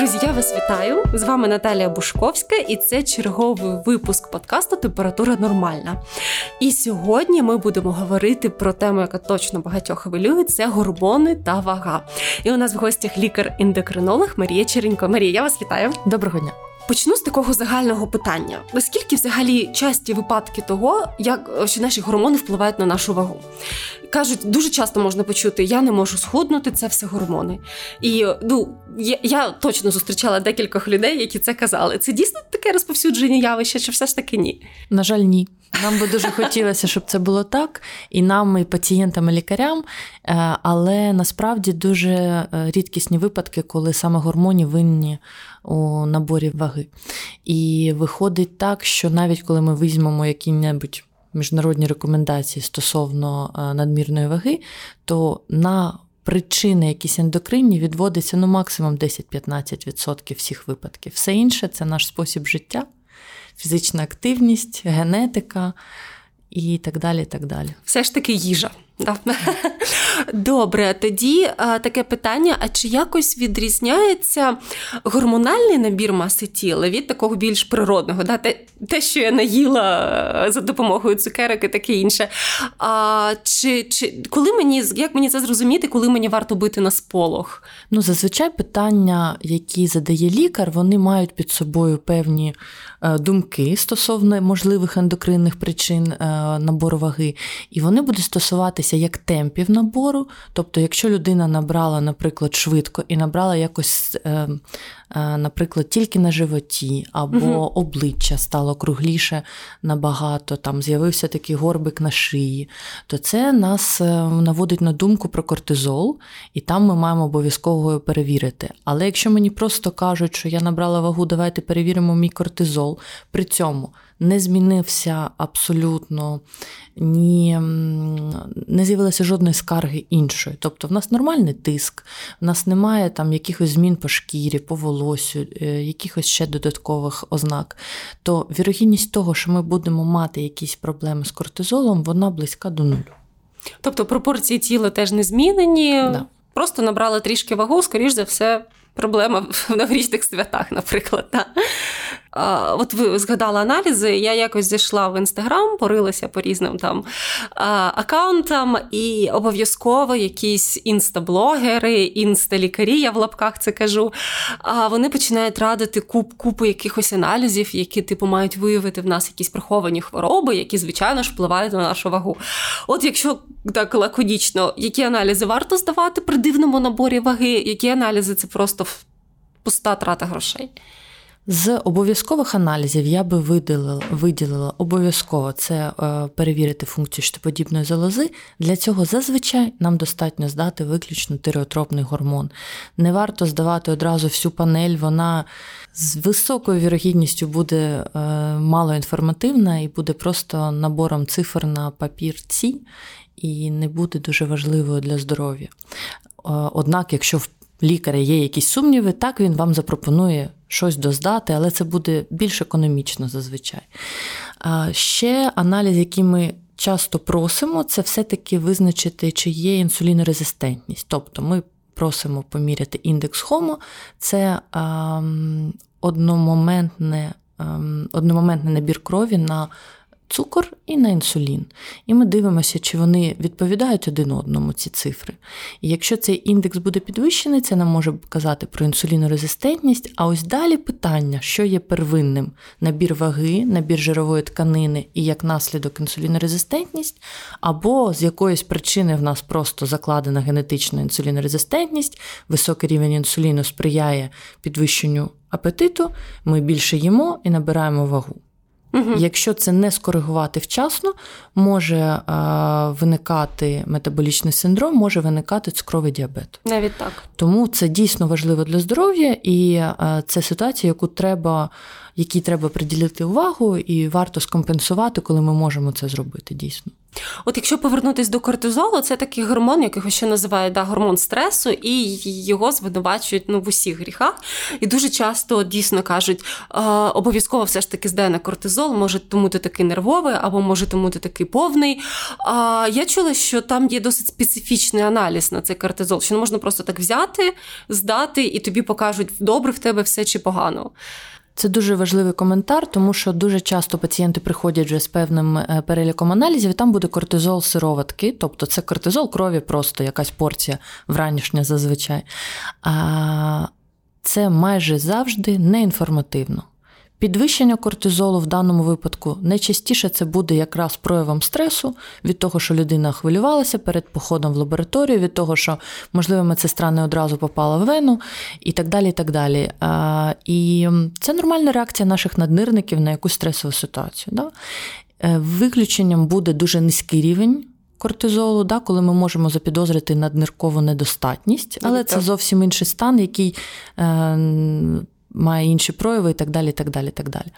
Друзі, я вас вітаю. З вами Наталія Бушковська, і це черговий випуск подкасту Температура нормальна. І сьогодні ми будемо говорити про тему, яка точно багатьох хвилює, це гормони та вага. І у нас в гостях лікар-ендокринолог Марія Черенько. Марія, я вас вітаю. Доброго дня. Почну з такого загального питання: наскільки взагалі часті випадки того, як що наші гормони впливають на нашу вагу? Кажуть, дуже часто можна почути: я не можу схуднути, це все гормони. І ну я, я точно зустрічала декількох людей, які це казали. Це дійсно таке розповсюдження явище, чи все ж таки ні? На жаль, ні. Нам би дуже хотілося, щоб це було так, і нам, і пацієнтам, і лікарям. Е, але насправді дуже е, рідкісні випадки, коли саме гормони винні у наборі ваги. І виходить так, що навіть коли ми візьмемо які-небудь міжнародні рекомендації стосовно е, надмірної ваги, то на причини якісь ендокринні відводиться ну максимум 10-15% всіх випадків. Все інше це наш спосіб життя, фізична активність, генетика і так далі. Так далі. Все ж таки їжа. Добре, тоді а, таке питання: а чи якось відрізняється гормональний набір маси тіла від такого більш природного? Да? Те, те, що я наїла за допомогою цукерок і таке інше. А, чи, чи, коли мені, Як мені це зрозуміти, коли мені варто бити на сполох? Ну, Зазвичай питання, які задає лікар, вони мають під собою певні е, думки стосовно можливих ендокринних причин е, набору ваги, і вони будуть стосуватися дивитися як темпів набору. Тобто, якщо людина набрала, наприклад, швидко і набрала якось, е, е, наприклад, тільки на животі, або угу. обличчя стало кругліше набагато, там з'явився такий горбик на шиї, то це нас е, наводить на думку про кортизол, і там ми маємо обов'язково перевірити. Але якщо мені просто кажуть, що я набрала вагу, давайте перевіримо мій кортизол, при цьому не змінився абсолютно ні, не з'явилося жодної скарги іншої. Тобто в нас нормальний тиск, в нас немає там якихось змін по шкірі, по волосю, е, якихось ще додаткових ознак, то вірогідність того, що ми будемо мати якісь проблеми з кортизолом, вона близька до нулю. Тобто пропорції тіла теж не змінені, да. просто набрали трішки вагу, скоріш за все. Проблема в новорічних святах, наприклад. Да? От ви згадали аналізи, я якось зайшла в інстаграм, порилася по різним там аккаунтам, і обов'язково якісь інстаблогери, інсталікарі, я в лапках це кажу. Вони починають радити куп, купу якихось аналізів, які типу мають виявити в нас якісь приховані хвороби, які, звичайно ж, впливають на нашу вагу. От якщо так лаконічно, які аналізи варто здавати при дивному наборі ваги, які аналізи це просто пуста трата грошей. З обов'язкових аналізів я би виділила виділила обов'язково це е, перевірити функцію щитоподібної залози. Для цього зазвичай нам достатньо здати виключно тиреотропний гормон. Не варто здавати одразу всю панель, вона з високою вірогідністю буде е, малоінформативна і буде просто набором цифр на папірці, і не буде дуже важливою для здоров'я. Е, однак, якщо в лікаря є якісь сумніви, так він вам запропонує щось доздати, але це буде більш економічно зазвичай. Ще аналіз, який ми часто просимо, це все-таки визначити, чи є інсулінорезистентність. Тобто ми просимо поміряти індекс Хомо, це одномоментне, одномоментний набір крові на цукор і на інсулін. І ми дивимося, чи вони відповідають один одному ці цифри. І якщо цей індекс буде підвищений, це нам може казати про інсулінорезистентність. А ось далі питання, що є первинним: набір ваги, набір жирової тканини і як наслідок інсулінорезистентність, або з якоїсь причини в нас просто закладена генетична інсулінорезистентність, високий рівень інсуліну сприяє підвищенню апетиту, ми більше їмо і набираємо вагу. Угу. Якщо це не скоригувати вчасно, може е, виникати метаболічний синдром, може виникати цукровий діабет. Навіть так. Тому це дійсно важливо для здоров'я, і е, це ситуація, яку треба, якій треба приділити увагу, і варто скомпенсувати, коли ми можемо це зробити дійсно. От якщо повернутися до кортизолу, це такий гормон, який ще називають да, гормон стресу, і його звинувачують ну, в усіх гріхах. І дуже часто дійсно кажуть, обов'язково все ж таки здай на кортизол, може тому ти такий нервовий, або може тому ти такий повний. А Я чула, що там є досить специфічний аналіз на цей кортизол, що не можна просто так взяти, здати, і тобі покажуть, добре в тебе все чи погано. Це дуже важливий коментар, тому що дуже часто пацієнти приходять вже з певним е, переліком аналізів, і там буде кортизол сироватки, тобто це кортизол крові, просто якась порція вранішня зазвичай. А Це майже завжди неінформативно. Підвищення кортизолу в даному випадку найчастіше це буде якраз проявом стресу від того, що людина хвилювалася перед походом в лабораторію, від того, що, можливо, медсестра не одразу попала в вену, і так далі. І так далі. І це нормальна реакція наших наднирників на якусь стресову ситуацію. Да? Е, виключенням буде дуже низький рівень. Кортизолу, да, коли ми можемо запідозрити надниркову недостатність, але це зовсім інший стан, який е, має інші прояви і так далі. так далі, так далі.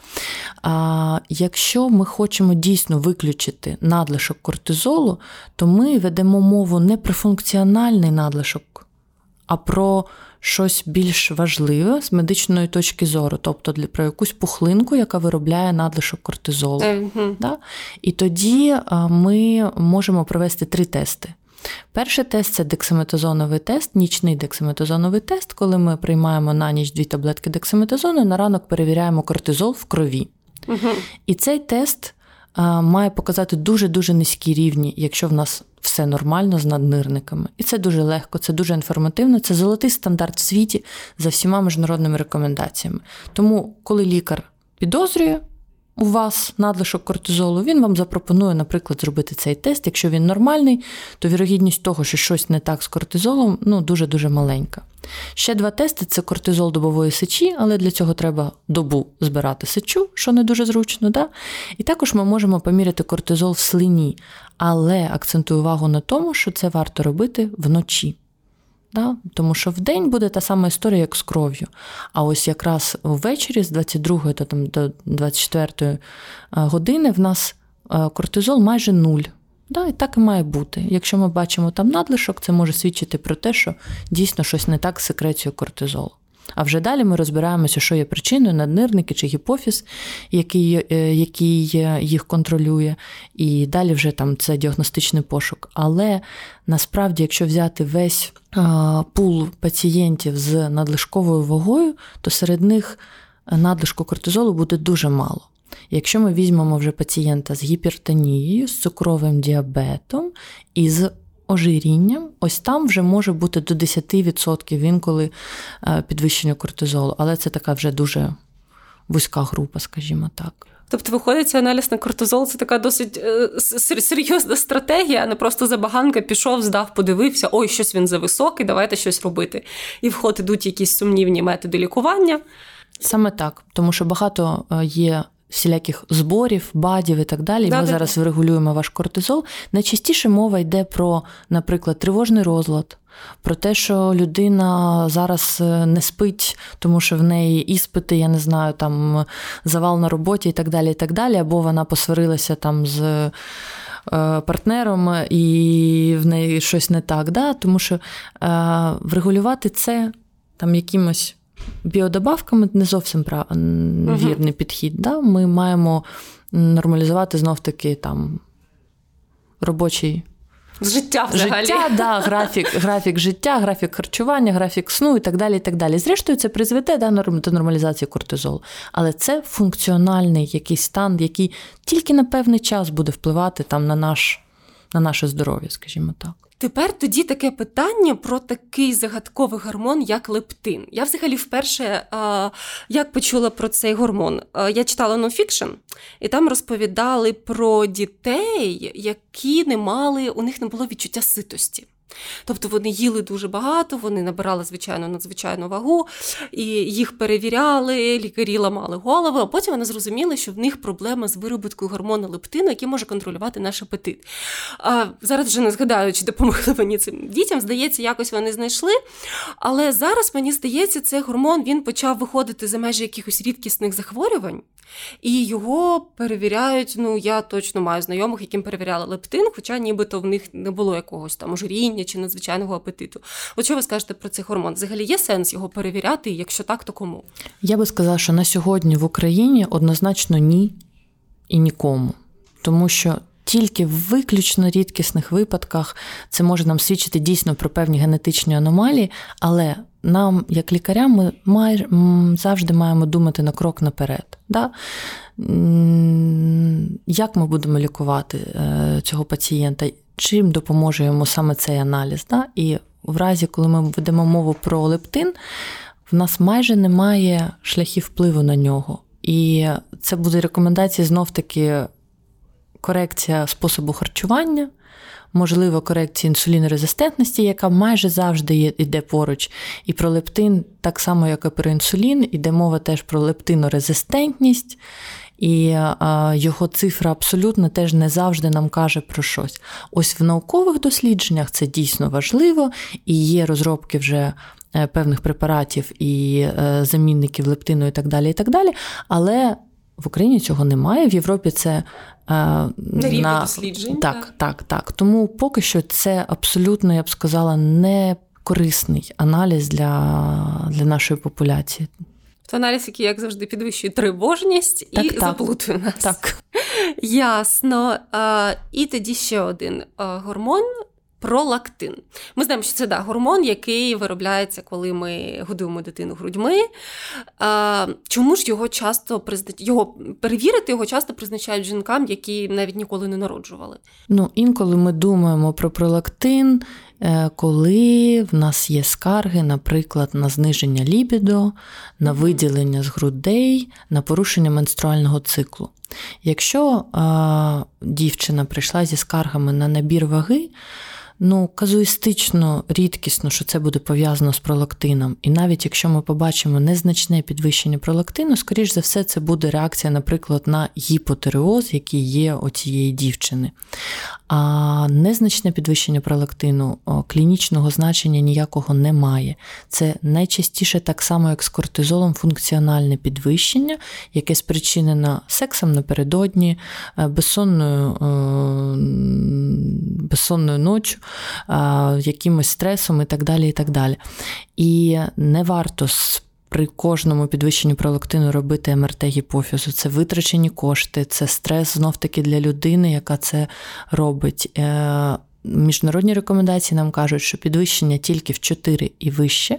А Якщо ми хочемо дійсно виключити надлишок кортизолу, то ми ведемо мову не про функціональний надлишок, а про щось більш важливе з медичної точки зору, тобто для про якусь пухлинку, яка виробляє надлишок кортизолу. Mm-hmm. Да? І тоді ми можемо провести три тести. Перший тест це дексаметазоновий тест, нічний дексаметазоновий тест, коли ми приймаємо на ніч дві таблетки дексаметазону на ранок перевіряємо кортизол в крові. Угу. І цей тест а, має показати дуже-дуже низькі рівні, якщо в нас все нормально з наднирниками. І це дуже легко, це дуже інформативно, це золотий стандарт в світі за всіма міжнародними рекомендаціями. Тому, коли лікар підозрює, у вас надлишок кортизолу, він вам запропонує, наприклад, зробити цей тест. Якщо він нормальний, то вірогідність того, що щось не так з кортизолом, ну дуже-дуже маленька. Ще два тести це кортизол добової сечі, але для цього треба добу збирати сечу, що не дуже зручно. Да? І також ми можемо поміряти кортизол в слині, але акцентую увагу на тому, що це варто робити вночі. Да? Тому що в день буде та сама історія, як з кров'ю. А ось якраз ввечері з 22 до, там, до 24 е, години в нас е, кортизол майже нуль. Да, І так і має бути. Якщо ми бачимо там надлишок, це може свідчити про те, що дійсно щось не так з секрецією кортизолу. А вже далі ми розбираємося, що є причиною, наднирники чи гіпофіз, який е, який їх контролює, і далі вже там це діагностичний пошук. Але насправді, якщо взяти весь пул пацієнтів з надлишковою вагою, то серед них надлишку кортизолу буде дуже мало. Якщо ми візьмемо вже пацієнта з гіпертонією, з цукровим діабетом і з ожирінням, ось там вже може бути до 10% інколи е, підвищення кортизолу, але це така вже дуже вузька група, скажімо так. Тобто, виходить, аналіз на кортизол це така досить е, серйозна стратегія, а не просто забаганка пішов, здав, подивився, ой, щось він зависокий, давайте щось робити. І в ход ідуть якісь сумнівні методи лікування. Саме так, тому що багато е, є всіляких зборів, бадів і так далі. Да, Ми да, зараз врегулюємо ваш кортизол. Найчастіше мова йде про, наприклад, тривожний розлад. Про те, що людина зараз е, не спить, тому що в неї іспити, я не знаю, там завал на роботі і так далі, і так далі, або вона посварилася там з е, партнером, і в неї щось не так. Да? Тому що е, врегулювати це там якимось біодобавками не зовсім прав... вірний підхід. Да? Ми маємо нормалізувати знов-таки там робочий. Життя взагалі. Життя, да, графік графік життя, графік харчування, графік сну і так далі. і так далі. Зрештою, це призведе да, до нормалізації кортизолу. Але це функціональний якийсь стан, який тільки на певний час буде впливати там на наш, на наше здоров'я, скажімо так. Тепер тоді таке питання про такий загадковий гормон, як лептин. Я взагалі вперше як почула про цей гормон. Я читала нонфікшн, і там розповідали про дітей, які не мали, у них не було відчуття ситості. Тобто вони їли дуже багато, вони набирали звичайно надзвичайну вагу, і їх перевіряли, лікарі ламали голови, а потім вони зрозуміли, що в них проблема з вироботкою гормону лептину, який може контролювати наш апетит. А Зараз вже не згадаю, чи допомогли мені цим дітям. Здається, якось вони знайшли. Але зараз мені здається, цей гормон він почав виходити за межі якихось рідкісних захворювань. І його перевіряють. Ну, я точно маю знайомих, яким перевіряли лептин, хоча нібито в них не було якогось там ожиріння чи надзвичайного апетиту. От що ви скажете про цей гормон? Взагалі є сенс його перевіряти? і Якщо так, то кому? Я би сказала, що на сьогодні в Україні однозначно ні і нікому, тому що. Тільки в виключно рідкісних випадках це може нам свідчити дійсно про певні генетичні аномалії, але нам, як лікарям, ми май, завжди маємо думати на крок наперед. Да? Як ми будемо лікувати е, цього пацієнта? Чим допоможе йому саме цей аналіз? Да? І в разі, коли ми ведемо мову про лептин, в нас майже немає шляхів впливу на нього. І це буде рекомендації знов-таки корекція способу харчування можливо, корекція інсулінорезистентності, яка майже завжди є, йде поруч. І про лептин, так само, як і про інсулін, іде мова теж про лептинорезистентність. І а, його цифра абсолютно теж не завжди нам каже про щось. Ось в наукових дослідженнях це дійсно важливо, і є розробки вже е, певних препаратів і е, замінників лептину і так далі. і так далі. Але в Україні цього немає. В Європі це на на... досліджень. Так, так, так, так. Тому поки що це абсолютно, я б сказала, не корисний аналіз для, для нашої популяції. Це аналіз, який, як завжди, підвищує тривожність так, і так, заплутує нас. Так. Ясно. І тоді ще один гормон пролактин. Ми знаємо, що це да, гормон, який виробляється, коли ми годуємо дитину грудьми. А, Чому ж його часто призна... його перевірити його часто призначають жінкам, які навіть ніколи не народжували? Ну, інколи ми думаємо про пролактин. Е, коли в нас є скарги, наприклад, на зниження лібідо, на виділення з грудей, на порушення менструального циклу. Якщо а, дівчина прийшла зі скаргами на набір ваги, ну, казуїстично рідкісно, що це буде пов'язано з пролактином. І навіть якщо ми побачимо незначне підвищення пролактину, скоріш за все, це буде реакція, наприклад, на гіпотереоз, який є у цієї дівчини. А незначне підвищення пролактину клінічного значення ніякого немає. Це найчастіше так само, як з кортизолом, функціональне підвищення, яке спричинено сексом напередодні, е, безсонною безсонною ночі, якимось стресом і так далі. І так далі. І не варто при кожному підвищенні пролактину робити МРТ гіпофізу. Це витрачені кошти, це стрес знов-таки для людини, яка це робить. Е, міжнародні рекомендації нам кажуть, що підвищення тільки в 4 і вище,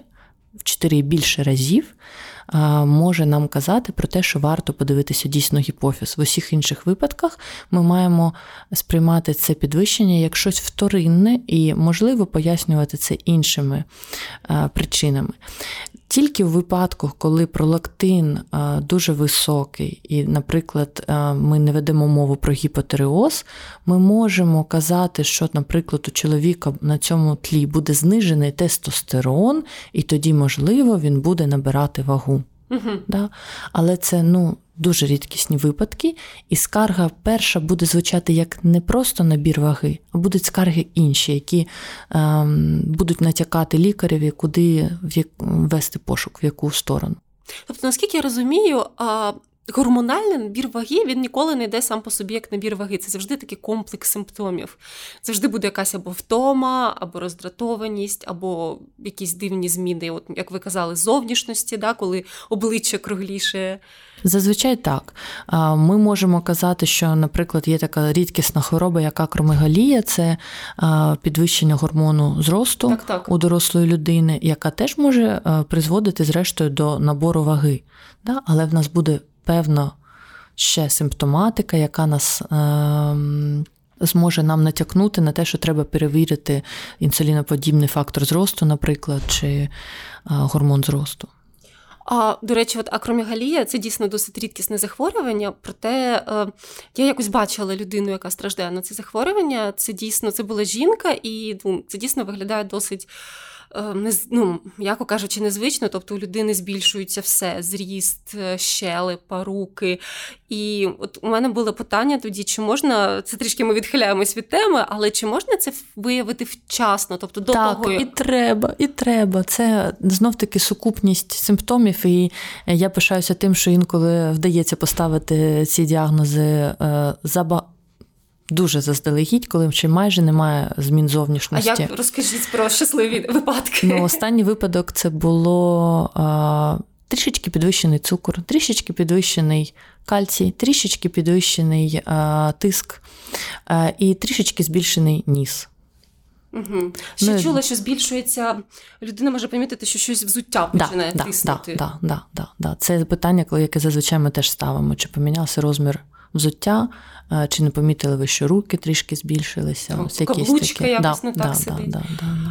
в 4 і більше разів може нам казати про те, що варто подивитися дійсно гіпофіз. В усіх інших випадках ми маємо сприймати це підвищення як щось вторинне і, можливо, пояснювати це іншими причинами. Тільки в випадку, коли пролактин дуже високий, і, наприклад, ми не ведемо мову про гіпотереоз, ми можемо казати, що, наприклад, у чоловіка на цьому тлі буде знижений тестостерон, і тоді, можливо, він буде набирати вагу. Угу. Да? Але це ну, дуже рідкісні випадки, і скарга перша буде звучати як не просто набір ваги, а будуть скарги інші, які ем, будуть натякати лікареві, куди в як, вести пошук, в яку сторону. Тобто, наскільки я розумію, Гормональний набір ваги він ніколи не йде сам по собі як набір ваги. Це завжди такий комплекс симптомів. Завжди буде якась або втома, або роздратованість, або якісь дивні зміни, от як ви казали, зовнішності, да, коли обличчя кругліше. Зазвичай так. Ми можемо казати, що, наприклад, є така рідкісна хвороба, як акромегалія, це підвищення гормону зросту так, так. у дорослої людини, яка теж може призводити, зрештою, до набору ваги. Да? Але в нас буде певно ще симптоматика, яка нас. Е- Зможе нам натякнути на те, що треба перевірити інсуліноподібний фактор зросту, наприклад, чи гормон зросту. А до речі, от акромігалія це дійсно досить рідкісне захворювання. Проте е, я якось бачила людину, яка страждає на це захворювання. Це дійсно це була жінка, і ну, це дійсно виглядає досить. Е, ну, м'яко кажучи, незвично, тобто у людини збільшується все: зріст, е, щелепа, руки. І от у мене було питання тоді, чи можна це трішки ми відхиляємось від теми, але чи можна це виявити вчасно? Тобто до так, того і треба, і треба. Це знов таки сукупність симптомів, і я пишаюся тим, що інколи вдається поставити ці діагнози е, за дуже заздалегідь, коли ще майже немає змін зовнішності. А як розкажіть про щасливі випадки? Ну, Останній випадок це було а, трішечки підвищений цукор, трішечки підвищений кальцій, трішечки підвищений а, тиск а, і трішечки збільшений ніс. Угу. Ще ну, чула, що збільшується, людина може помітити, що щось взуття починає да, тиснути. Да, да, да, да, Це питання, яке зазвичай ми теж ставимо, чи помінявся розмір взуття, Е, чи не помітили ви, що руки трішки збільшилися? Ось якісь такі. якось да, не так да, собі. Да,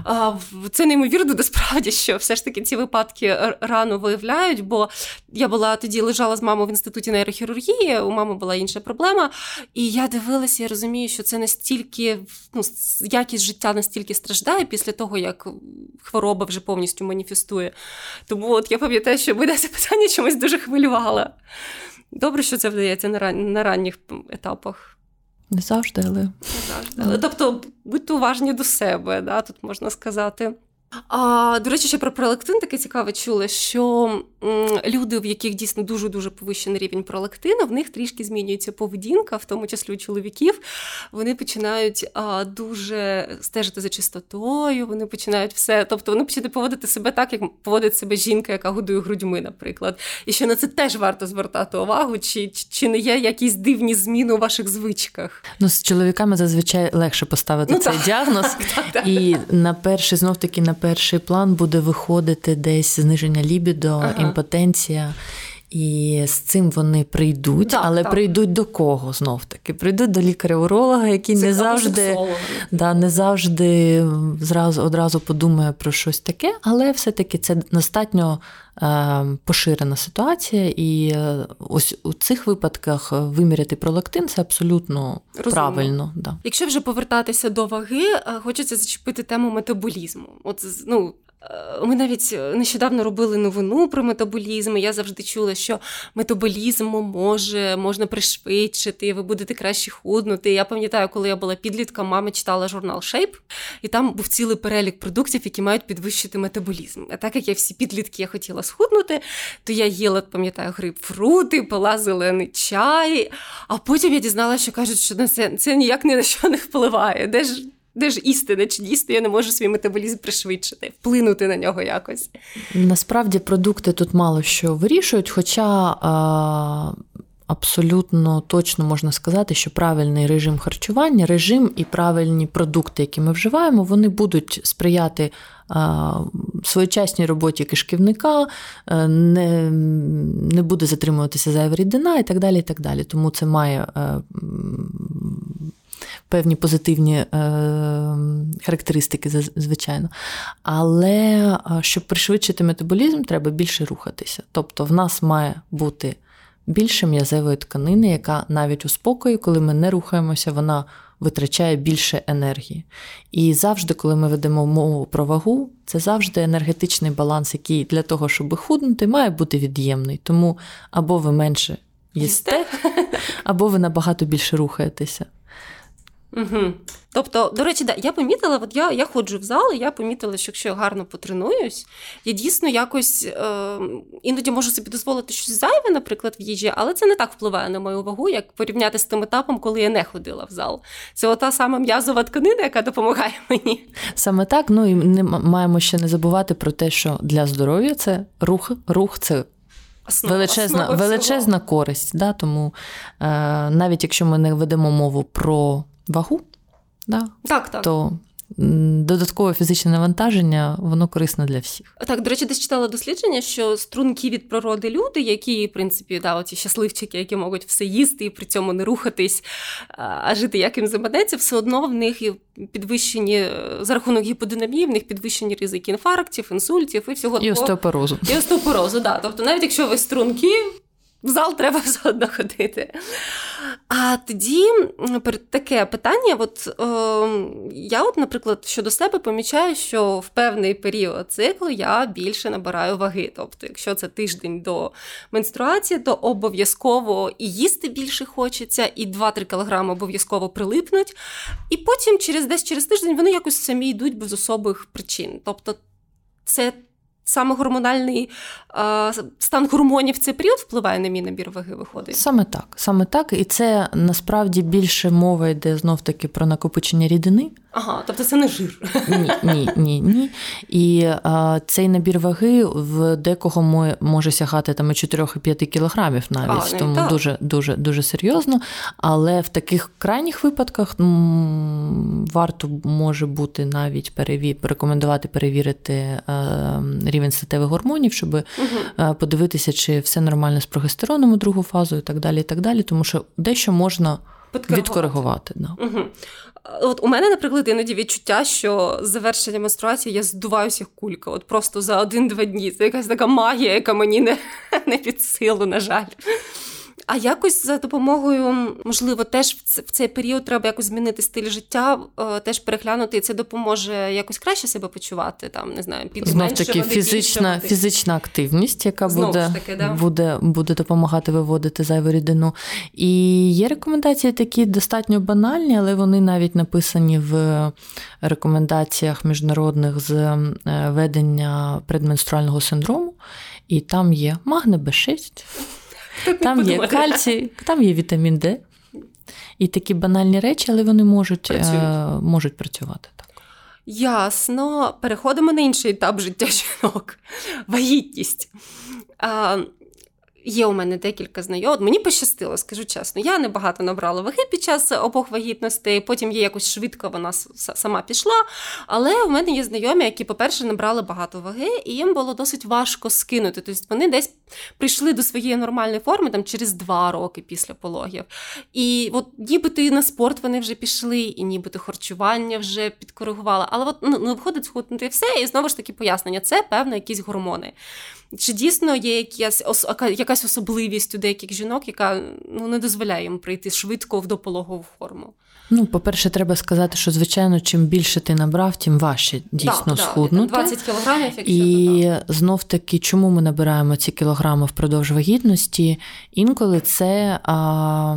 а, Це неймовірно, насправді, що все ж таки ці випадки рано виявляють, бо я була тоді лежала з мамою в інституті нейрохірургії, у мами була інша проблема. І я дивилася, я розумію, що це настільки ну, якість життя настільки страждає після того, як хвороба вже повністю маніфестує. Тому от я пам'ятаю, що мене це питання чомусь дуже хвилювало. Добре, що це вдається на ран... на ранніх етапах. Не завжди, але. Не завжди. Але, Тобто, будьте уважні до себе, да, тут можна сказати. А, До речі, ще про пролактин таке цікаве чула, що м, люди, в яких дійсно дуже-дуже повищений рівень пролактину, в них трішки змінюється поведінка, в тому числі у чоловіків. Вони починають а, дуже стежити за чистотою, вони починають все. Тобто вони починають поводити себе так, як поводить себе жінка, яка годує грудьми, наприклад. І що на це теж варто звертати увагу, чи, чи не є якісь дивні зміни у ваших звичках. Ну, з чоловіками зазвичай легше поставити ну, цей так. діагноз. І на перший знов таки на перший план буде виходити десь зниження лібідо, ага. імпотенція. І з цим вони прийдуть, так, але так. прийдуть до кого знов таки? Прийдуть до лікаря-уролога, який не завжди да, не завжди зразу одразу подумає про щось таке, але все-таки це достатньо е, поширена ситуація, і е, ось у цих випадках виміряти пролактин це абсолютно Розумно. правильно. Да. Якщо вже повертатися до ваги, е, хочеться зачепити тему метаболізму. От ну Е, ми навіть е, нещодавно робили новину про метаболізм. і Я завжди чула, що метаболізм може можна пришвидшити, ви будете краще худнути. Я пам'ятаю, коли я була підлітком, мама читала журнал Shape, і там був цілий перелік продуктів, які мають підвищити метаболізм. А так як я всі підлітки я хотіла схуднути, то я їла, пам'ятаю, грейпфрути, пила зелений чай. А потім я дізналася, що кажуть, що це, це ніяк ні на що не впливає. Де ж де ж істина, чи дійсно я не можу свій метаболізм пришвидшити, вплинути на нього якось? Насправді продукти тут мало що вирішують, хоча абсолютно точно можна сказати, що правильний режим харчування, режим і правильні продукти, які ми вживаємо, вони будуть сприяти своєчасній роботі кишківника, е, не не буде затримуватися зайва рідина і так далі. і так далі. Тому це має. Певні позитивні е, характеристики, звичайно. Але е, щоб пришвидшити метаболізм, треба більше рухатися. Тобто, в нас має бути більше м'язевої тканини, яка навіть у спокої, коли ми не рухаємося, вона витрачає більше енергії. І завжди, коли ми ведемо мову про вагу, це завжди енергетичний баланс, який для того, щоб худнути, має бути від'ємний. Тому або ви менше їсте, або ви набагато більше рухаєтеся. Угу. Тобто, до речі, да, я помітила, от я я ходжу в зал, і я помітила, що якщо я гарно потренуюсь, я дійсно якось е, іноді можу собі дозволити щось зайве, наприклад, в їжі, але це не так впливає на мою вагу, як порівняти з тим етапом, коли я не ходила в зал. Це ота сама м'язова тканина, яка допомагає мені. Саме так. Ну і не маємо ще не забувати про те, що для здоров'я це рух, рух це. Основа, величезна основа величезна користь, Да? тому е, навіть якщо ми не ведемо мову про вагу, да, так, так. то додаткове фізичне навантаження, воно корисне для всіх. Так, до речі, десь читала дослідження, що струнки від природи люди, які, в принципі, да, оці щасливчики, які можуть все їсти і при цьому не рухатись, а жити як їм заманеться, все одно в них підвищені за рахунок гіподинамії, в них підвищені ризики інфарктів, інсультів і всього І остеопорозу. І остеопорозу, да. Тобто, навіть якщо ви струнки, в зал треба все одно ходити. А тоді таке питання: от е, я, от, наприклад, щодо себе помічаю, що в певний період циклу я більше набираю ваги. Тобто, якщо це тиждень до менструації, то обов'язково і їсти більше хочеться, і 2-3 кілограми обов'язково прилипнуть. І потім, через десь через тиждень, вони якось самі йдуть без особих причин. Тобто, це саме гормональний е, стан гормонів в цей період впливає на мій набір ваги, виходить? Саме так. Саме так. І це насправді більше мова йде знов таки про накопичення рідини. Ага, тобто це не жир. Ні, ні, ні, ні. І а, цей набір ваги в декого може сягати там 4-5 кілограмів навіть, а, тому так. дуже дуже дуже серйозно. Але в таких крайніх випадках м, варто може бути навіть переві... рекомендувати перевірити а, е, рівень статевих гормонів, щоб угу. подивитися, чи все нормально з прогестероном у другу фазу, і так далі. і так далі, Тому що дещо можна. Відкоригувати. Да. Угу. От у мене, наприклад, іноді відчуття, що з завершення менструації я здуваюся кулька. От просто за один-два дні. Це якась така магія, яка мені не, не під силу, на жаль. А якось за допомогою, можливо, теж в цей період треба якось змінити стиль життя, е, теж переглянути, і це допоможе якось краще себе почувати. Там не знаю, піти Знов таки фізична фізична активність, яка буде, таки, да. буде буде допомагати виводити зайву рідину. І є рекомендації такі достатньо банальні, але вони навіть написані в рекомендаціях міжнародних з е, ведення предменструального синдрому, і там є магне Б6. Там є кальцій, там є вітамін Д. І такі банальні речі, але вони можуть е, можуть працювати. так. Ясно. Переходимо на інший етап життя жінок. Вагітність. Є у мене декілька знайомих. Мені пощастило, скажу чесно. Я небагато набрала ваги під час обох вагітностей, потім є якось швидко вона сама пішла. Але у мене є знайомі, які, по-перше, набрали багато ваги, і їм було досить важко скинути. Тобто вони десь прийшли до своєї нормальної форми там через два роки після пологів. І от нібито і на спорт вони вже пішли, і нібито харчування вже підкоригували. Але от ну, не виходить схуднути все, і знову ж таки пояснення: це певно якісь гормони. Чи дійсно є якась якась особливість у деяких жінок, яка ну не дозволяє їм прийти швидко в допологову форму? Ну, по-перше, треба сказати, що звичайно, чим більше ти набрав, тим важче дійсно так, схуднути. 20 кілограмів, якщо і знов таки, чому ми набираємо ці кілограми впродовж вагітності? Інколи це а,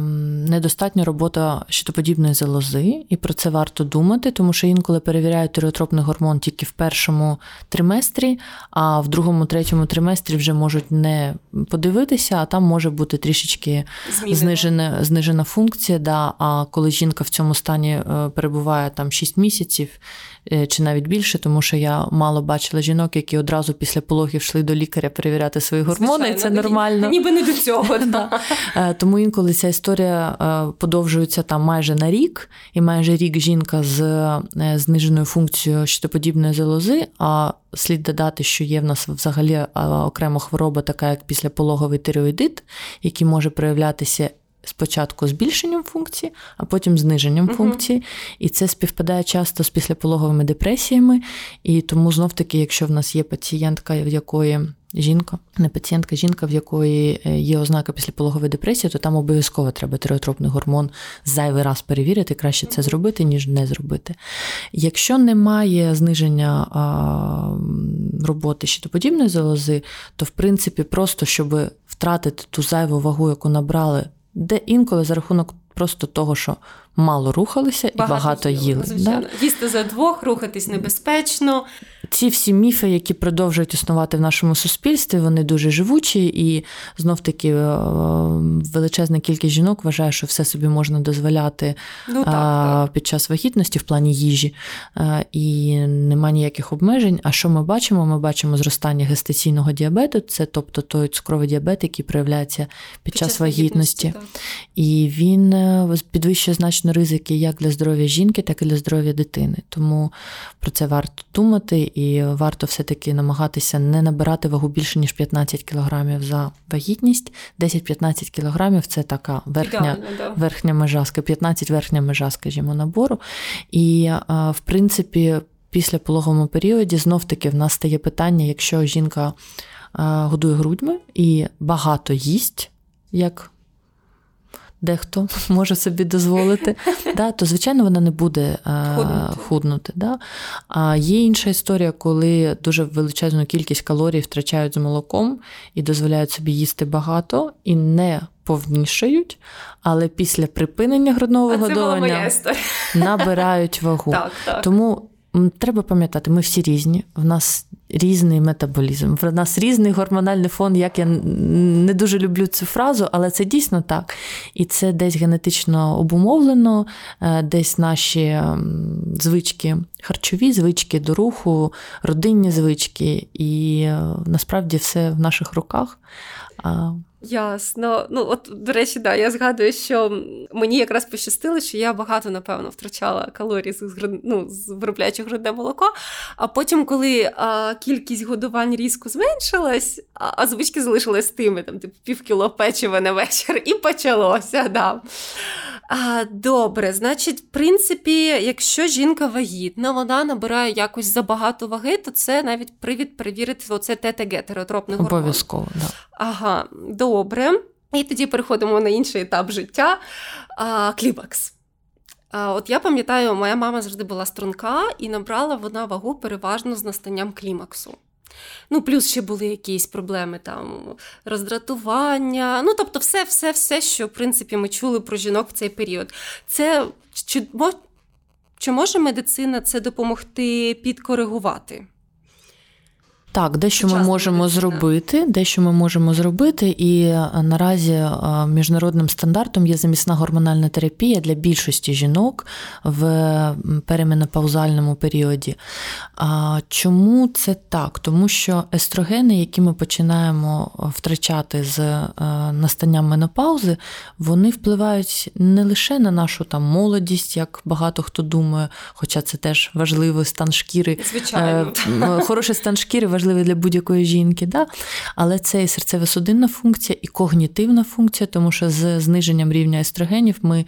недостатня робота щитоподібної залози, і про це варто думати, тому що інколи перевіряють тиреотропний гормон тільки в першому триместрі, а в другому, третьому триместрі вже можуть не подивитися, а там може бути трішечки знижена знижена функція. Да, А коли жінка в цьому стані е, перебуває там 6 місяців е, чи навіть більше, тому що я мало бачила жінок, які одразу після пологів йшли до лікаря перевіряти свої гормони. Звичайно, і це нормально. Ніби не до цього. Да. Е, тому інколи ця історія подовжується там майже на рік, і майже рік жінка з зниженою функцією щитоподібної залози. а Слід додати, що є в нас взагалі окрема хвороба, така як післяпологовий тиреоїдит, який може проявлятися спочатку збільшенням функції, а потім зниженням uh функції. І це співпадає часто з післяпологовими депресіями. І тому знов-таки, якщо в нас є пацієнтка, в якої жінка, не пацієнтка, жінка, в якої е, є ознака післяпологової депресії, то там обов'язково треба тиреотропний гормон зайвий раз перевірити, краще це зробити, ніж не зробити. Якщо немає зниження а, роботи щитоподібної залози, то в принципі просто щоб втратити ту зайву вагу, яку набрали де інколи за рахунок просто того, що мало рухалися і багато, багато їли. Да? Їсти за двох, рухатись небезпечно. Ці всі міфи, які продовжують існувати в нашому суспільстві, вони дуже живучі, і знов таки е, величезна кількість жінок вважає, що все собі можна дозволяти ну, так, так. під час вагітності в плані їжі, і нема ніяких обмежень. А що ми бачимо? Ми бачимо зростання гестаційного діабету, це тобто той цукровий діабет, який проявляється під, під час, час вагітності, вагітності і він е, підвищує значно однозначно ризики як для здоров'я жінки, так і для здоров'я дитини. Тому про це варто думати, і варто все-таки намагатися не набирати вагу більше ніж 15 кг за вагітність. 10-15 кг це така верхня Ідеально, да. верхня межа, 15 верхня межа, скажімо, набору. І в принципі. Після пологовому періоді знов таки в нас стає питання, якщо жінка годує грудьми і багато їсть, як дехто може собі дозволити, да, то, звичайно, вона не буде худнути. худнути да. А є інша історія, коли дуже величезну кількість калорій втрачають з молоком і дозволяють собі їсти багато і не повнішають, але після припинення грудного вигодовування набирають вагу. Так, так. Тому Треба пам'ятати, ми всі різні, в нас різний метаболізм, в нас різний гормональний фон. Як я не дуже люблю цю фразу, але це дійсно так. І це десь генетично обумовлено, е, десь наші звички, харчові звички до руху, родинні звички, і е, насправді все в наших руках. Ясно. Ну, от, до речі, да, я згадую, що мені якраз пощастило, що я багато, напевно, втрачала калорій з ну, з виробляючи грудне молоко. А потім, коли а, кількість годувань різко зменшилась, а, а звички залишились тими, там, типу, пів кіло печива на вечір, і почалося. да. А, Добре, значить, в принципі, якщо жінка вагітна, вона набирає якось забагато ваги, то це навіть привід перевірити оце ТТГ, тереотропний гормон. Обов'язково, да. Ага, добре. І тоді переходимо на інший етап життя. А, Клімакс. А, От я пам'ятаю, моя мама завжди була струнка і набрала вона вагу переважно з настанням клімаксу. Ну, плюс ще були якісь проблеми там, роздратування. Ну, тобто, все, все, все, що в принципі ми чули про жінок в цей період. Це чи, чи може медицина це допомогти підкоригувати? Так, дещо ми можемо зробити, дещо ми можемо зробити, і е, наразі е, міжнародним стандартом є замісна гормональна терапія для більшості жінок в переменопаузальному періоді. Чому це так? Тому що естрогени, які ми починаємо втрачати з е, настанням менопаузи, вони впливають не лише на нашу там молодість, як багато хто думає, хоча це теж важливий стан шкіри. Звичайно. Хороший стан шкіри важливий важливий для будь-якої жінки, да? але це і серцево-судинна функція, і когнітивна функція, тому що з зниженням рівня естрогенів ми,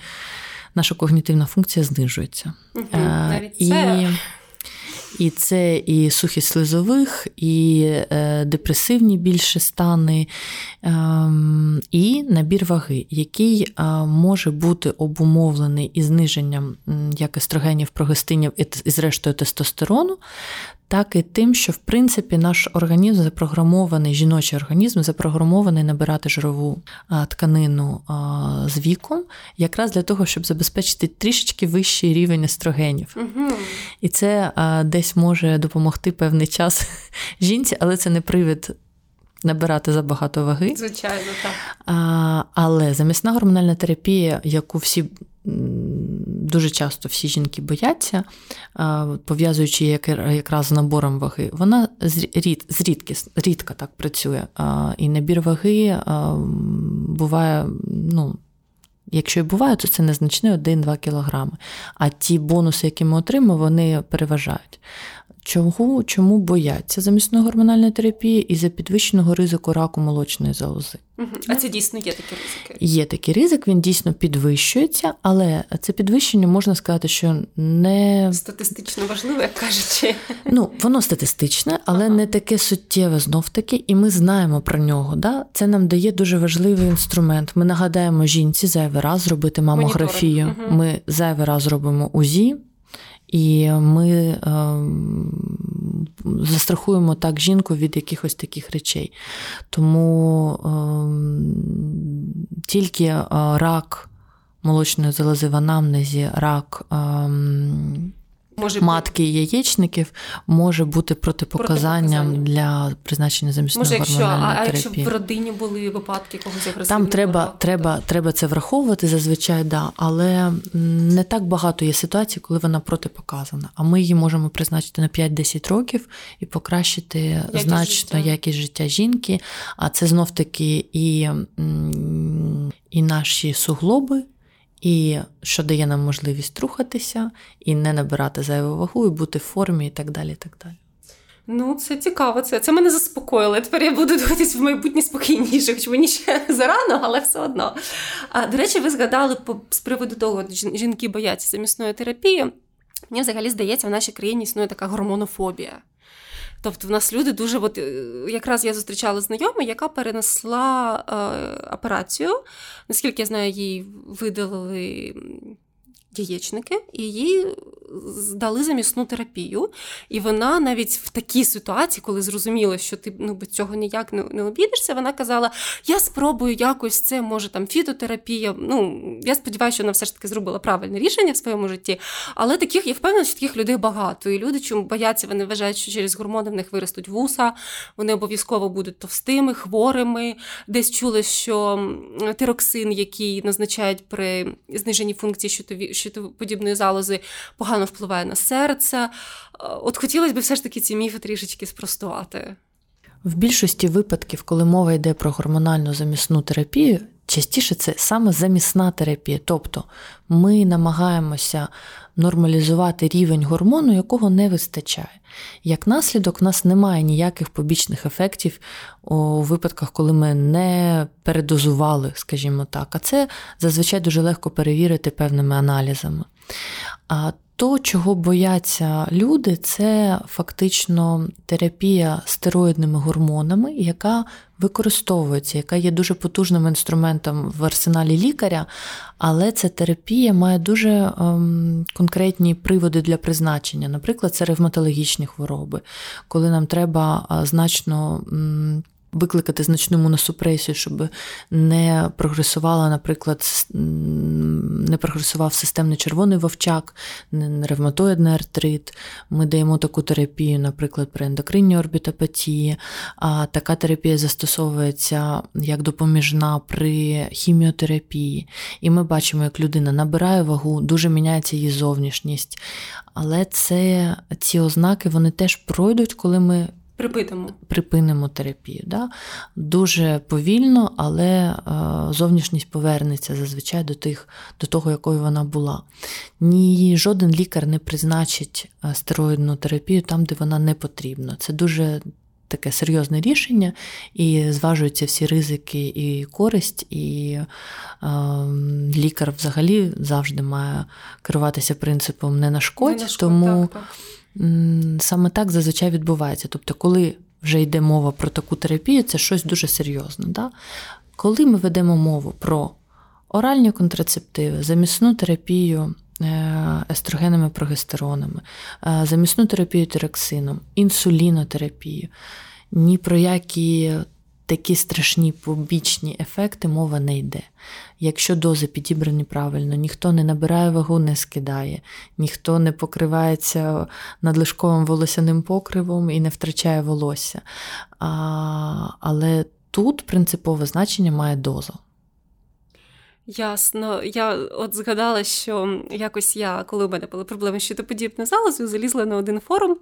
наша когнітивна функція знижується. Угу, навіть це... І... І це і сухість слизових, і е, депресивні більше стани, е, і набір ваги, який е, може бути обумовлений і зниженням як естрогенів, прогестинів і зрештою тестостерону, так і тим, що в принципі наш організм запрограмований, жіночий організм запрограмований набирати жирову тканину з віком, якраз для того, щоб забезпечити трішечки вищий рівень естрогенів. Угу. І це десь може допомогти певний час жінці, але це не привід. Набирати забагато ваги. Звичайно, так. А, Але замісна гормональна терапія, яку всі дуже часто всі жінки бояться, пов'язуючи якраз з набором ваги, вона зрідки, рідко так працює. І набір ваги буває, ну, якщо і буває, то це незначний 1-2 кілограми. А ті бонуси, які ми отримуємо, вони переважають. Чому чому бояться замісної гормональної терапії і за підвищеного ризику раку молочної залози? Угу. А це дійсно є такі ризики? Є такий ризик, він дійсно підвищується, але це підвищення можна сказати, що не статистично важливе, як кажучи. Ну, воно статистичне, але ага. не таке суттєве знов таки, і ми знаємо про нього. Да? Це нам дає дуже важливий інструмент. Ми нагадаємо жінці зайвий раз зробити мамографію. Угу. Ми зайвий раз робимо УЗІ. І ми е, застрахуємо так жінку від якихось таких речей. Тому е, тільки е, рак молочної залози в анамнезі, рак. Е, може матки і яєчників може бути протипоказанням для призначення замісної може, якщо, гормональної терапії. А якщо в родині були випадки когось агресивного? Там треба треба, треба це враховувати зазвичай, да, але не так багато є ситуацій, коли вона протипоказана. А ми її можемо призначити на 5-10 років і покращити якість значно життя. якість життя жінки. А це знов таки і, і наші суглоби і що дає нам можливість рухатися, і не набирати зайву вагу, і бути в формі, і так далі. І так далі. Ну, це цікаво. Це це мене заспокоїло. Тепер я буду дивитися в майбутнє спокійніше, хоч мені ще зарано, але все одно. А до речі, ви згадали по з приводу того, жінки бояться замісної терапії. Мені взагалі здається, в нашій країні існує така гормонофобія. Тобто в нас люди дуже от, е, якраз я зустрічала знайому, яка перенесла е, операцію. Наскільки я знаю, їй видалили яєчники, і їй здали замісну терапію. І вона навіть в такій ситуації, коли зрозуміла, що ти ну, цього ніяк не, не обійдешся, вона казала: Я спробую якось це, може там фітотерапія. Ну, Я сподіваюся, що вона все ж таки зробила правильне рішення в своєму житті. Але таких, я впевнена, що таких людей багато. І люди, чому бояться, вони вважають, що через гормони в них виростуть вуса, вони обов'язково будуть товстими, хворими. Десь чули, що тироксин, який назначають при зниженні функції щитоподібної залози, погано впливає на серце. Е, от хотілося б все ж таки ці міфи трішечки спростувати. В більшості випадків, коли мова йде про гормональну замісну терапію, частіше це саме замісна терапія. Тобто ми намагаємося нормалізувати рівень гормону, якого не вистачає. Як наслідок, в нас немає ніяких побічних ефектів у випадках, коли ми не передозували, скажімо так. А це зазвичай дуже легко перевірити певними аналізами. А то, чого бояться люди, це фактично терапія стероїдними гормонами, яка використовується, яка є дуже потужним інструментом в арсеналі лікаря, але ця терапія має дуже ем, конкретні приводи для призначення. Наприклад, це ревматологічні хвороби, коли нам треба значно. М- викликати значну моносупресію, щоб не прогресувала, наприклад, не прогресував системний червоний вовчак, ревматоїдний артрит. Ми даємо таку терапію, наприклад, при ендокринній орбітопатії. А така терапія застосовується як допоміжна при хіміотерапії. І ми бачимо, як людина набирає вагу, дуже міняється її зовнішність. Але це ці ознаки вони теж пройдуть, коли ми Припинимо припинимо терапію. Да? Дуже повільно, але е, зовнішність повернеться зазвичай до тих, до того, якою вона була. Ні, жоден лікар не призначить е, стероїдну терапію там, де вона не потрібна. Це дуже таке серйозне рішення, і зважуються всі ризики і користь, і е, лікар взагалі завжди має керуватися принципом не нашкодь, не нашкодь тому. Так, так. Саме так зазвичай відбувається. Тобто, коли вже йде мова про таку терапію, це щось дуже серйозне. Да? Коли ми ведемо мову про оральні контрацептиви, замісну терапію е, естрогенами прогестеронами, е, замісну терапію тироксином, інсулінотерапію, ні про які такі страшні побічні ефекти мова не йде. Якщо дози підібрані правильно, ніхто не набирає вагу, не скидає, ніхто не покривається надлишковим волосяним покривом і не втрачає волосся. А, Але тут принципове значення має доза. Ясно. Я от згадала, що якось я, коли у мене були проблеми з щитоподібною залозою, залізла на один форум.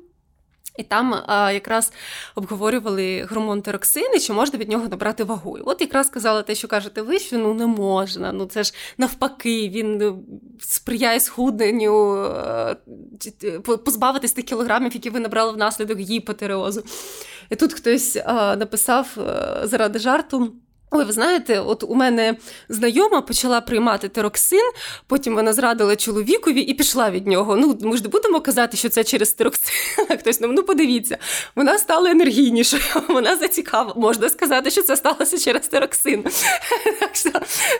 І там а, якраз обговорювали гормон тероксин і чи можна від нього набрати вагу. І От якраз казала те, що кажете, ви що ну не можна. Ну це ж навпаки, він ну, сприяє схудненню, позбавитись тих кілограмів, які ви набрали внаслідок гіпотереозу. І тут хтось а, написав заради жарту. Ой, ви знаєте, от у мене знайома почала приймати тероксин, потім вона зрадила чоловікові і пішла від нього. Ну, ми ж не будемо казати, що це через тероксин. Хтось нам, ну подивіться, вона стала енергійнішою, вона зацікавила. Можна сказати, що це сталося через тероксин. Так що,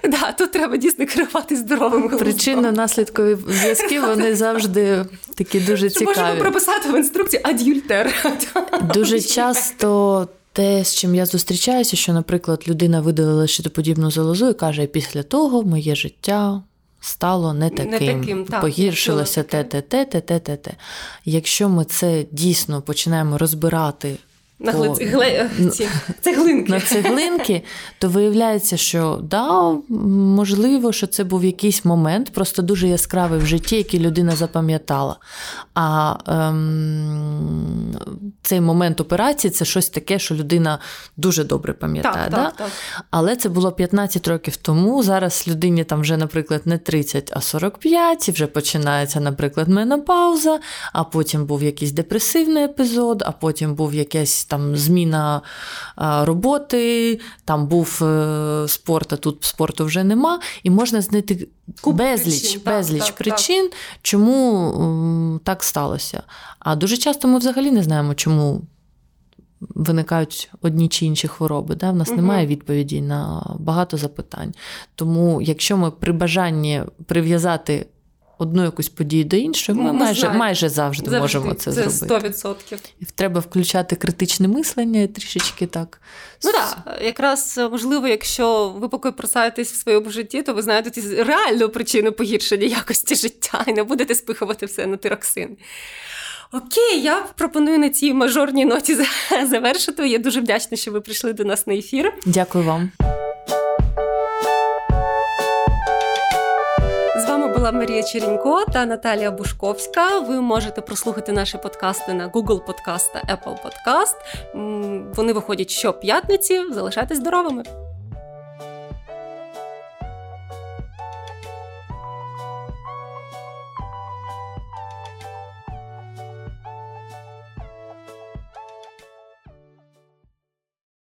да, тут треба дійсно керувати здоровим глуздом. Причинно-наслідкові зв'язки вони завжди такі дуже цікаві. Можемо прописати в інструкції адюльтер. Дуже часто те, з чим я зустрічаюся, що, наприклад, людина видалила щитоподібну залозу і каже, після того моє життя стало не таким, не таким так, погіршилося те, те, те, те, те, те, те. Якщо ми це дійсно починаємо розбирати на по... гле... ці цеглинки. на цеглинки, то виявляється, що да, можливо, що це був якийсь момент, просто дуже яскравий в житті, який людина запам'ятала. А ем, цей момент операції це щось таке, що людина дуже добре пам'ятає. Так, да? так, так. Але це було 15 років тому. Зараз людині там вже, наприклад, не 30, а 45, і вже починається, наприклад, менопауза, а потім був якийсь депресивний епізод, а потім був якась там зміна роботи, там був е, спорт, а тут спорту вже нема. І можна знайти Куб безліч причин, безліч так, причин, так. чому так сталося. А дуже часто ми взагалі не знаємо, чому. Виникають одні чи інші хвороби. Да? В нас угу. немає відповіді на багато запитань. Тому, якщо ми при бажанні прив'язати одну якусь подію до іншої, ми, ми майже майже завжди, завжди можемо це, це зробити. 100%. І треба включати критичне мислення трішечки так. Ну так, якраз можливо, якщо ви поки просаєтесь в своєму житті, то ви знайдете реальну причину погіршення якості життя і не будете спихувати все на тироксин. Окей, я пропоную на цій мажорній ноті завершити. Я дуже вдячна, що ви прийшли до нас на ефір. Дякую вам. була Марія Черенько та Наталія Бушковська. Ви можете прослухати наші подкасти на Google Podcast та Apple Podcast. Вони виходять щоп'ятниці. Залишайтесь здоровими!